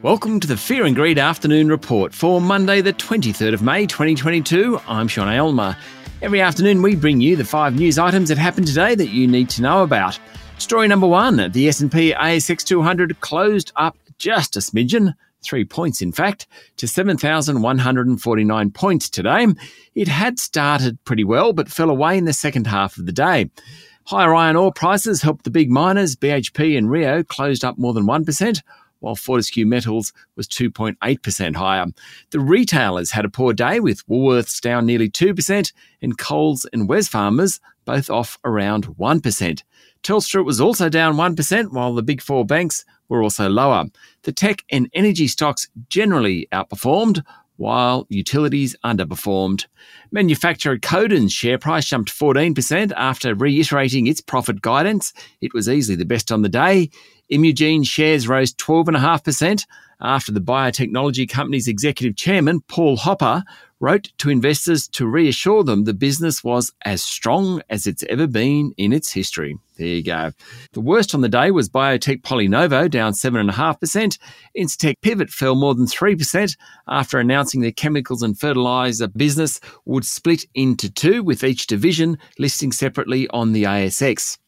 Welcome to the Fear and Greed Afternoon Report for Monday, the 23rd of May 2022. I'm Sean Aylmer. Every afternoon, we bring you the five news items that happened today that you need to know about. Story number one: the S&P ASX 200 closed up just a smidgen, three points in fact, to 7,149 points today. It had started pretty well, but fell away in the second half of the day. Higher iron ore prices helped the big miners. BHP and Rio closed up more than 1%, while Fortescue Metals was 2.8% higher. The retailers had a poor day with Woolworths down nearly 2% and Coles and Wesfarmers both off around 1%. Telstra was also down 1%, while the big four banks were also lower. The tech and energy stocks generally outperformed, while utilities underperformed. Manufacturer Codan's share price jumped 14% after reiterating its profit guidance. It was easily the best on the day. Imugene shares rose 12.5% after the biotechnology company's executive chairman, Paul Hopper, wrote to investors to reassure them the business was as strong as it's ever been in its history. There you go. The worst on the day was biotech Polynovo, down 7.5%. Incitec Pivot fell more than 3% after announcing their chemicals and fertilizer business would split into two, with each division listing separately on the ASX.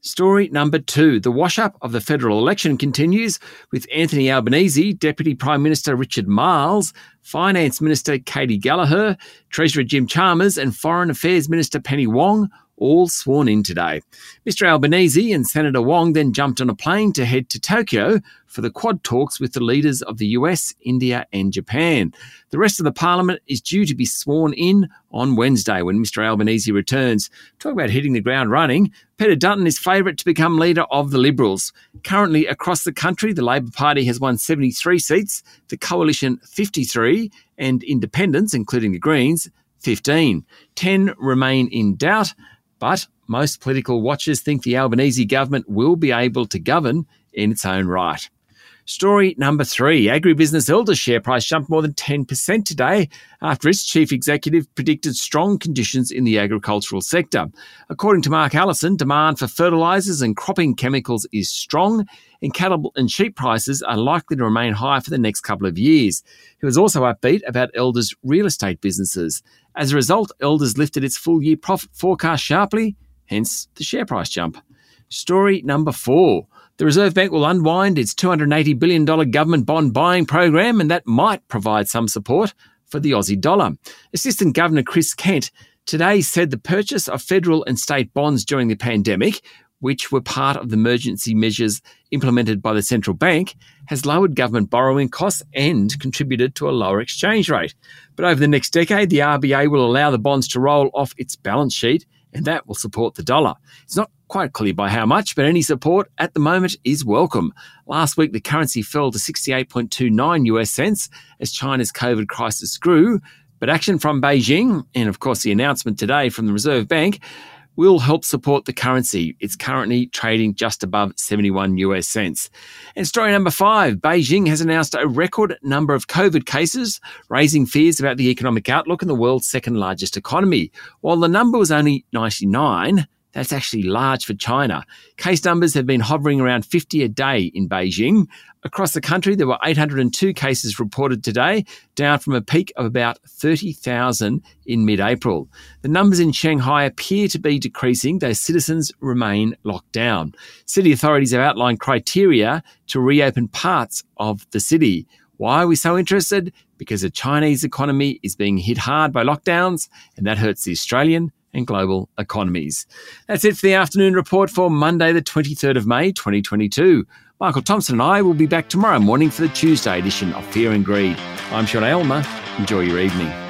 Story number two. The wash up of the federal election continues with Anthony Albanese, Deputy Prime Minister Richard Marles, Finance Minister Katy Gallagher, Treasurer Jim Chalmers, and Foreign Affairs Minister Penny Wong all sworn in today. Mr. Albanese and Senator Wong then jumped on a plane to head to Tokyo for the Quad talks with the leaders of the US, India, and Japan. The rest of the parliament is due to be sworn in on Wednesday when Mr. Albanese returns. Talk about hitting the ground running. Peter Dutton is favourite to become leader of the Liberals. Currently, across the country, the Labor Party has won 73 seats, the Coalition 53, and independents, including the Greens, 15. 10 remain in doubt. But most political watchers think the Albanese government will be able to govern in its own right. Story number three Agribusiness Elders share price jumped more than 10% today after its chief executive predicted strong conditions in the agricultural sector. According to Mark Allison, demand for fertilisers and cropping chemicals is strong, and cattle and sheep prices are likely to remain high for the next couple of years. He was also upbeat about Elders' real estate businesses. As a result, Elders lifted its full year profit forecast sharply, hence the share price jump. Story number four. The Reserve Bank will unwind its $280 billion government bond buying program, and that might provide some support for the Aussie dollar. Assistant Governor Chris Kent today said the purchase of federal and state bonds during the pandemic, which were part of the emergency measures implemented by the central bank, has lowered government borrowing costs and contributed to a lower exchange rate. But over the next decade, the RBA will allow the bonds to roll off its balance sheet, and that will support the dollar. It's not quite clear by how much, but any support at the moment is welcome. Last week, the currency fell to 68.29 US cents as China's COVID crisis grew. But action from Beijing, and of course the announcement today from the Reserve Bank, will help support the currency. It's currently trading just above 71 US cents. And story number five Beijing has announced a record number of COVID cases, raising fears about the economic outlook in the world's second largest economy. While the number was only 99, that's actually large for China. Case numbers have been hovering around 50 a day in Beijing. Across the country, there were 802 cases reported today, down from a peak of about 30,000 in mid April. The numbers in Shanghai appear to be decreasing, though citizens remain locked down. City authorities have outlined criteria to reopen parts of the city. Why are we so interested? Because the Chinese economy is being hit hard by lockdowns, and that hurts the Australian and global economies. That's it for the afternoon report for Monday, the 23rd of May, 2022. Michael Thompson and I will be back tomorrow morning for the Tuesday edition of Fear and Greed. I'm Sean Aylmer. Enjoy your evening.